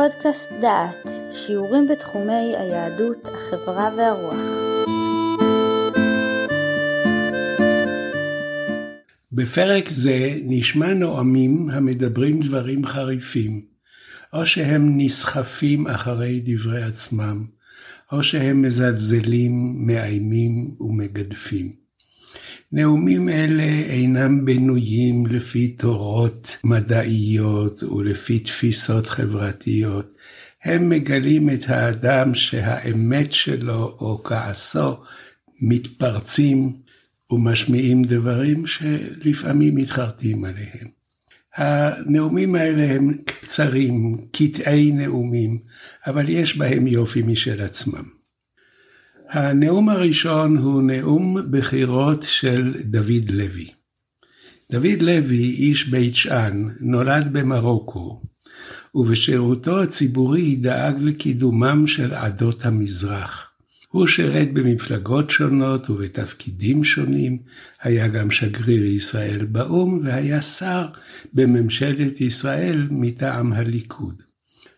פודקאסט דעת, שיעורים בתחומי היהדות, החברה והרוח. בפרק זה נשמע נואמים המדברים דברים חריפים, או שהם נסחפים אחרי דברי עצמם, או שהם מזלזלים, מאיימים ומגדפים. נאומים אלה אינם בנויים לפי תורות מדעיות ולפי תפיסות חברתיות. הם מגלים את האדם שהאמת שלו או כעסו מתפרצים ומשמיעים דברים שלפעמים מתחרטים עליהם. הנאומים האלה הם קצרים, קטעי נאומים, אבל יש בהם יופי משל עצמם. הנאום הראשון הוא נאום בחירות של דוד לוי. דוד לוי, איש בית שאן, נולד במרוקו, ובשירותו הציבורי דאג לקידומם של עדות המזרח. הוא שירת במפלגות שונות ובתפקידים שונים, היה גם שגריר ישראל באו"ם והיה שר בממשלת ישראל מטעם הליכוד.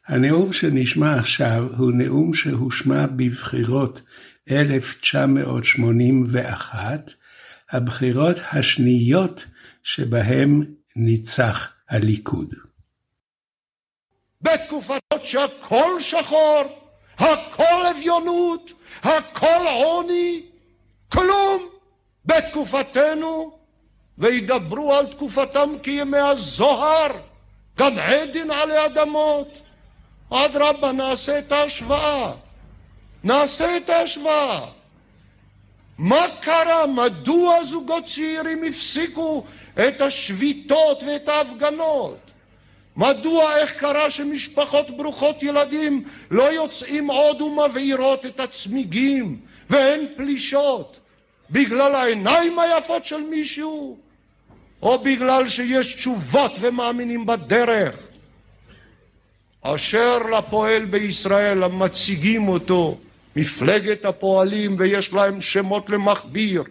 הנאום שנשמע עכשיו הוא נאום שהושמע בבחירות 1981, הבחירות השניות שבהם ניצח הליכוד. בתקופות שהכל שחור, הכל אביונות, הכל עוני, כלום בתקופתנו, וידברו על תקופתם כימי הזוהר, גן עדן עלי אדמות. אדרבה, נעשה את ההשוואה. נעשה את ההשוואה. מה קרה? מדוע זוגות צעירים הפסיקו את השביתות ואת ההפגנות? מדוע, איך קרה שמשפחות ברוכות ילדים לא יוצאים עוד ומבעירות את הצמיגים ואין פלישות? בגלל העיניים היפות של מישהו? או בגלל שיש תשובות ומאמינים בדרך? אשר לפועל בישראל המציגים אותו מפלגת הפועלים ויש להם שמות למכביר.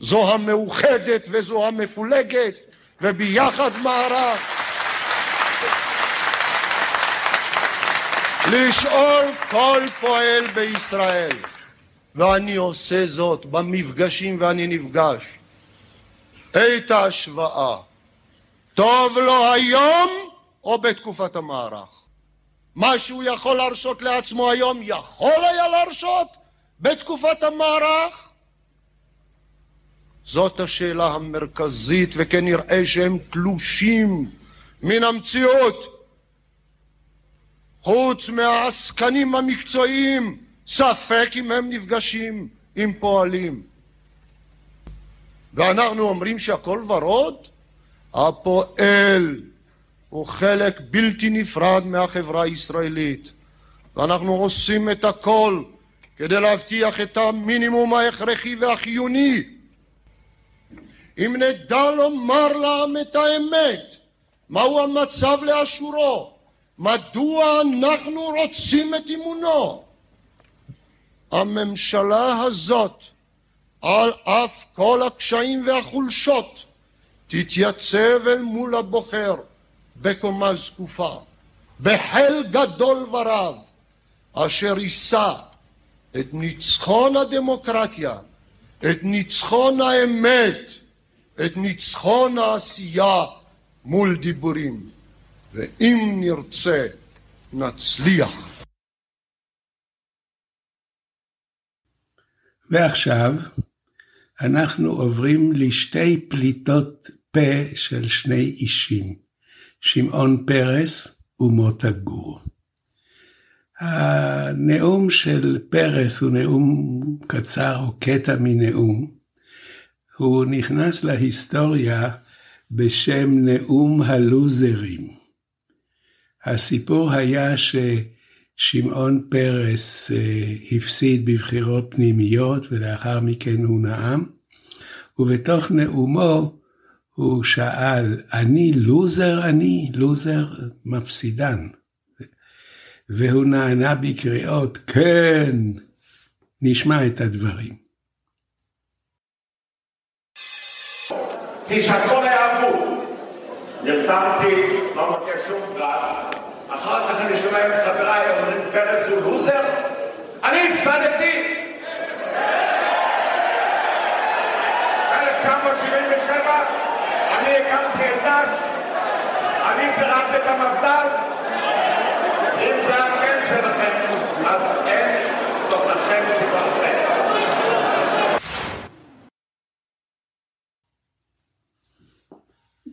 זו המאוחדת וזו המפולגת וביחד מערך לשאול כל פועל בישראל ואני עושה זאת במפגשים ואני נפגש את ההשוואה טוב לו היום או בתקופת המערך מה שהוא יכול להרשות לעצמו היום יכול היה להרשות בתקופת המערך? זאת השאלה המרכזית וכנראה שהם תלושים מן המציאות חוץ מהעסקנים המקצועיים ספק אם הם נפגשים עם פועלים ואנחנו אומרים שהכל ורוד? הפועל הוא חלק בלתי נפרד מהחברה הישראלית. ואנחנו עושים את הכל כדי להבטיח את המינימום ההכרחי והחיוני. אם נדע לומר לעם את האמת מהו המצב לאשורו מדוע אנחנו רוצים את אמונו? הממשלה הזאת על אף כל הקשיים והחולשות תתייצב אל מול הבוחר בקומה זקופה, בחיל גדול ורב, אשר יישא את ניצחון הדמוקרטיה, את ניצחון האמת, את ניצחון העשייה מול דיבורים. ואם נרצה, נצליח. ועכשיו אנחנו עוברים לשתי פליטות פה של שני אישים. שמעון פרס ומוטה גור. הנאום של פרס הוא נאום קצר או קטע מנאום. הוא נכנס להיסטוריה בשם נאום הלוזרים. הסיפור היה ששמעון פרס אה, הפסיד בבחירות פנימיות ולאחר מכן הוא נאם, ובתוך נאומו הוא שאל, אני לוזר אני? לוזר מפסידן. והוא נענה בקריאות, כן, נשמע את הדברים. היה אבוד, נרתמתי לא מכיר שום פרס. אחר כך אני שומע את חבריי אומרים פרס הוא לוזר. אני הפסדתי. 1977 אני הקמתי את נאש, אני צירפתי את המפד"ל. אם זה הכן שלכם, אז אין תוכנכם סיבוכם.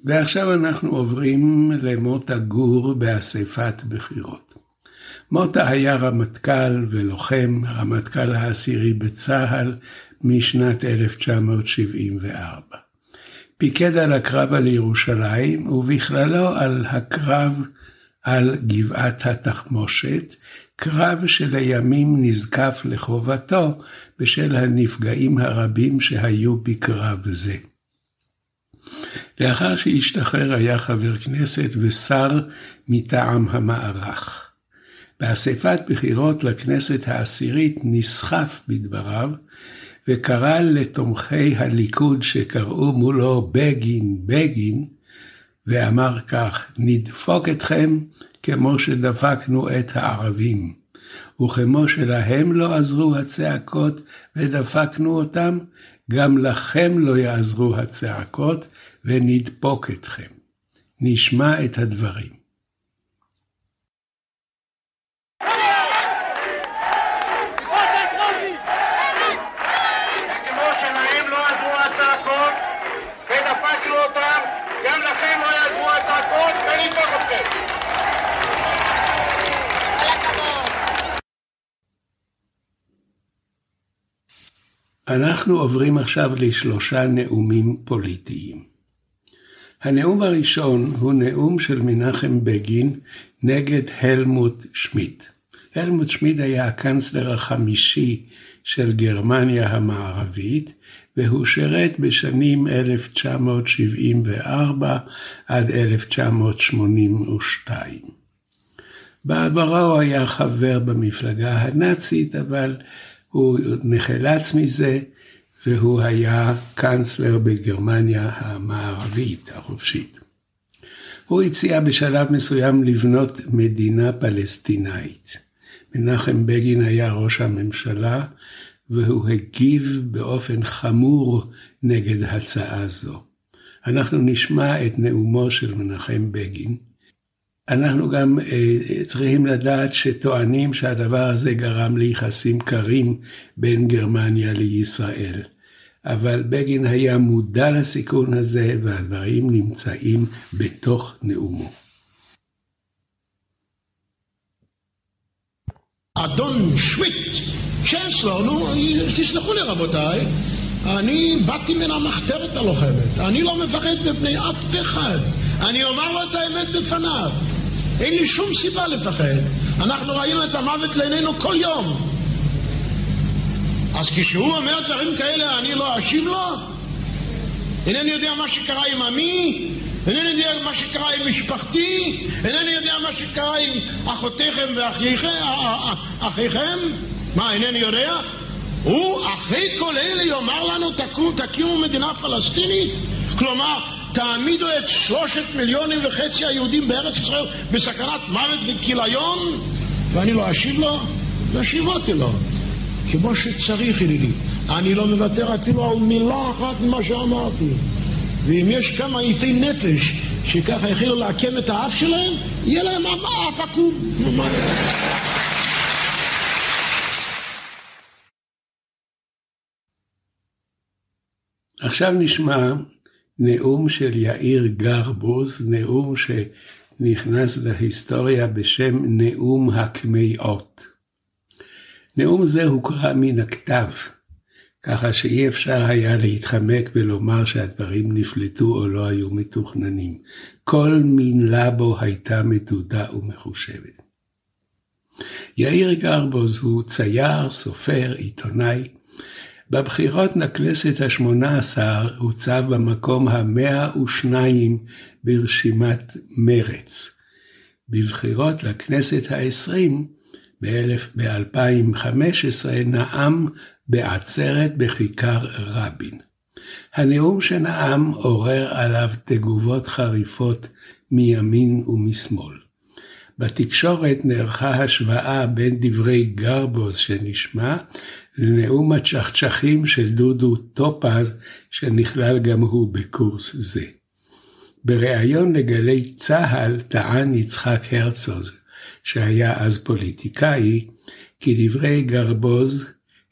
ועכשיו אנחנו עוברים למוטה גור באספת בחירות. מוטה היה רמטכ"ל ולוחם, הרמטכ"ל העשירי בצה"ל משנת 1974. פיקד על הקרב על ירושלים, ובכללו על הקרב על גבעת התחמושת, קרב שלימים נזקף לחובתו בשל הנפגעים הרבים שהיו בקרב זה. לאחר שהשתחרר היה חבר כנסת ושר מטעם המערך. באספת בחירות לכנסת העשירית נסחף בדבריו, וקרא לתומכי הליכוד שקראו מולו בגין, בגין, ואמר כך, נדפוק אתכם כמו שדפקנו את הערבים, וכמו שלהם לא עזרו הצעקות ודפקנו אותם, גם לכם לא יעזרו הצעקות ונדפוק אתכם. נשמע את הדברים. אנחנו עוברים עכשיו לשלושה נאומים פוליטיים. הנאום הראשון הוא נאום של מנחם בגין נגד הלמוט שמיט. הלמוט שמיט היה הקנצלר החמישי של גרמניה המערבית, והוא שירת בשנים 1974 עד 1982. בעברו הוא היה חבר במפלגה הנאצית, אבל הוא נחלץ מזה, והוא היה קאנצלר בגרמניה המערבית החופשית. הוא הציע בשלב מסוים לבנות מדינה פלסטינאית. מנחם בגין היה ראש הממשלה, והוא הגיב באופן חמור נגד הצעה זו. אנחנו נשמע את נאומו של מנחם בגין. אנחנו גם uh, צריכים לדעת שטוענים שהדבר הזה גרם ליחסים קרים בין גרמניה לישראל. אבל בגין היה מודע לסיכון הזה, והדברים נמצאים בתוך נאומו. אדון שמיט, צ'נסלר, נו, תסלחו לי רבותיי, אני באתי מן המחתרת הלוחמת, אני לא מפחד מפני אף אחד, אני אומר לו את האמת בפניו. אין לי שום סיבה לפחד. אנחנו ראינו את המוות לעינינו כל יום. אז כשהוא אומר דברים כאלה, אני לא אשיב לו? אינני יודע מה שקרה עם עמי, אינני יודע מה שקרה עם משפחתי, אינני יודע מה שקרה עם אחותיכם ואחיכם? מה, אינני יודע? הוא אחרי כל אלה יאמר לנו תקימו מדינה פלסטינית? כלומר, תעמידו את שלושת מיליונים וחצי היהודים בארץ ישראל בסכנת מוות וכיליון ואני לא אשיב לו? לא שיבותי לו. כמו שצריך ידידי. אני לא מוותר אפילו על מילה אחת ממה שאמרתי. ואם יש כמה יפי נפש שככה החלו לעקם את האף שלהם יהיה להם אף עקום. עכשיו נשמע נאום של יאיר גרבוז, נאום שנכנס להיסטוריה בשם נאום הקמעות. נאום זה הוקרא מן הכתב, ככה שאי אפשר היה להתחמק ולומר שהדברים נפלטו או לא היו מתוכננים. כל מילה בו הייתה מדודה ומחושבת. יאיר גרבוז הוא צייר, סופר, עיתונאי, בבחירות לכנסת השמונה עשר הוצב במקום המאה ושניים ברשימת מרץ. בבחירות לכנסת העשרים ב-2015 נאם בעצרת בכיכר רבין. הנאום שנאם עורר עליו תגובות חריפות מימין ומשמאל. בתקשורת נערכה השוואה בין דברי גרבוז שנשמע לנאום הצ'חצ'חים של דודו טופז שנכלל גם הוא בקורס זה. בריאיון לגלי צה"ל טען יצחק הרצוג, שהיה אז פוליטיקאי, כי דברי גרבוז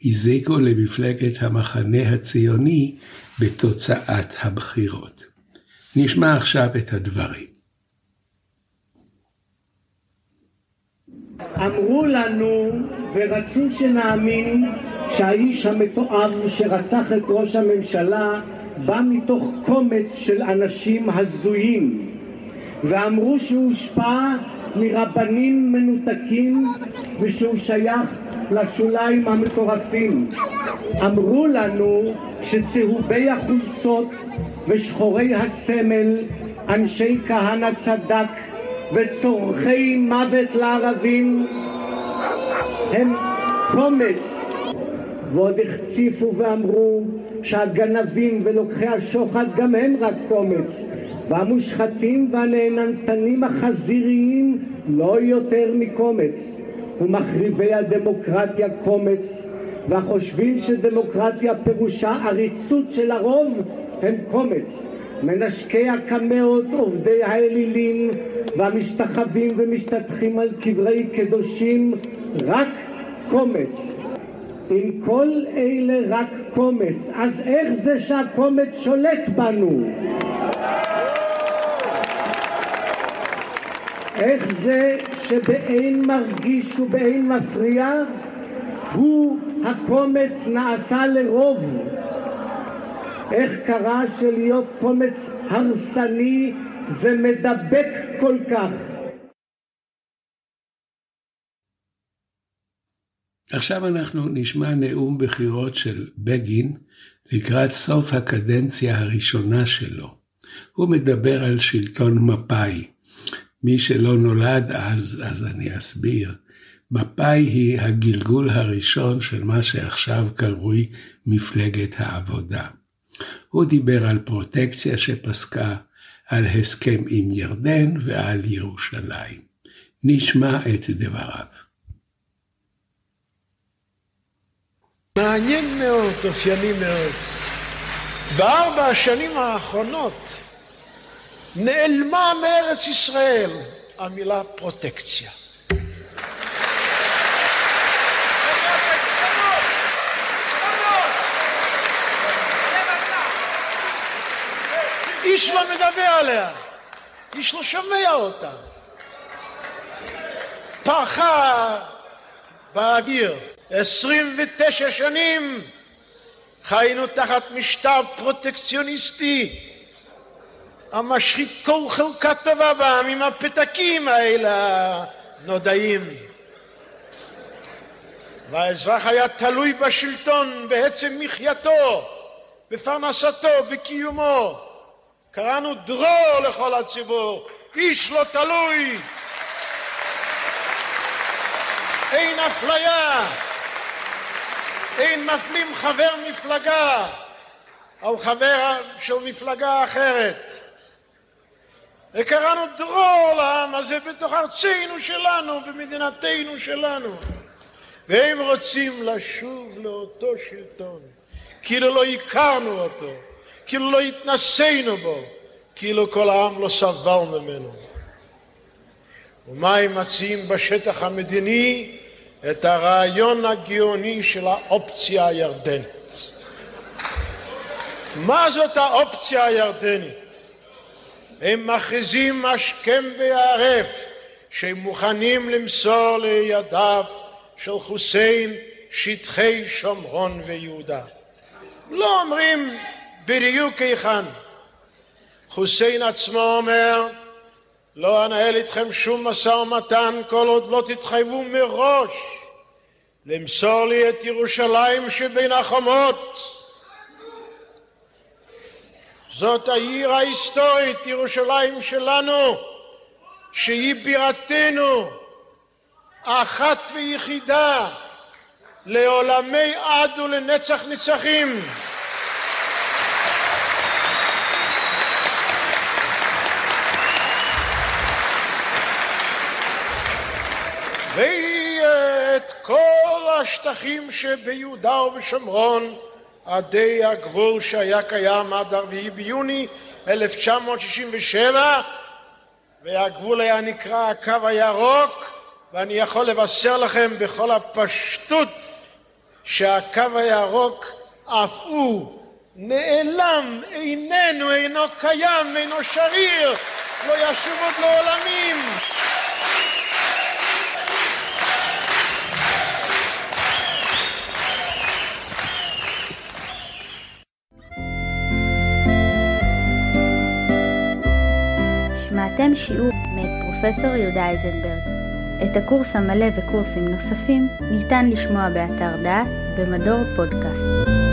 הזיקו למפלגת המחנה הציוני בתוצאת הבחירות. נשמע עכשיו את הדברים. אמרו לנו ורצו שנאמין שהאיש המתועב שרצח את ראש הממשלה בא מתוך קומץ של אנשים הזויים ואמרו שהוא הושפע מרבנים מנותקים ושהוא שייך לשוליים המטורפים. אמרו לנו שצהובי החולצות ושחורי הסמל, אנשי כהנא צדק וצורכי מוות לערבים הם קומץ. ועוד החציפו ואמרו שהגנבים ולוקחי השוחד גם הם רק קומץ והמושחתים והנהנתנים החזיריים לא יותר מקומץ. ומחריבי הדמוקרטיה קומץ והחושבים שדמוקרטיה פירושה עריצות של הרוב הם קומץ מנשקי הקמאות עובדי האלילים והמשתחווים ומשתטחים על קברי קדושים רק קומץ אם כל אלה רק קומץ אז איך זה שהקומץ שולט בנו? איך זה שבאין מרגיש ובאין מפריע הוא הקומץ נעשה לרוב? איך קרה שלהיות קומץ הרסני זה מדבק כל כך? עכשיו אנחנו נשמע נאום בחירות של בגין לקראת סוף הקדנציה הראשונה שלו. הוא מדבר על שלטון מפא"י. מי שלא נולד אז, אז אני אסביר. מפא"י היא הגלגול הראשון של מה שעכשיו קרוי מפלגת העבודה. הוא דיבר על פרוטקציה שפסקה, על הסכם עם ירדן ועל ירושלים. נשמע את דבריו. מעניין מאוד, אופייני מאוד. בארבע השנים האחרונות נעלמה מארץ ישראל המילה פרוטקציה. איש לא מדבר עליה, איש לא שומע אותה. פרחה באוויר. עשרים ותשע שנים חיינו תחת משטר פרוטקציוניסטי המשחית כל חלקה טובה בעם עם הפתקים האלה הנודעים. והאזרח היה תלוי בשלטון בעצם מחייתו, בפרנסתו, בקיומו. קראנו דרור לכל הציבור, איש לא תלוי. אין אפליה, אין מפלים חבר מפלגה על חבר של מפלגה אחרת. וקראנו דרור לעם הזה בתוך ארצנו שלנו, במדינתנו שלנו. והם רוצים לשוב לאותו שלטון, כאילו לא הכרנו אותו, כאילו לא התנסינו בו, כאילו כל העם לא סבל ממנו. ומה הם מציעים בשטח המדיני? את הרעיון הגאוני של האופציה הירדנית. מה זאת האופציה הירדנית? הם מכריזים השכם והערב שהם מוכנים למסור לידיו של חוסיין שטחי שומרון ויהודה. לא אומרים בדיוק היכן. חוסיין עצמו אומר לא אנהל איתכם שום משא ומתן כל עוד לא תתחייבו מראש למסור לי את ירושלים שבין החומות. זאת העיר ההיסטורית, ירושלים שלנו, שהיא בירתנו, אחת ויחידה, לעולמי עד ולנצח נצחים. ואת כל השטחים שביהודה ובשומרון עדי הגבול שהיה קיים עד 4 ביוני 1967 והגבול היה נקרא הקו הירוק ואני יכול לבשר לכם בכל הפשטות שהקו הירוק אף הוא נעלם, איננו, אינו קיים, אינו שריר, לא ישוב עוד לעולמים. שמעתם שיעור מאת פרופסור יהודה איזנברג. את הקורס המלא וקורסים נוספים ניתן לשמוע באתר דעת במדור פודקאסט.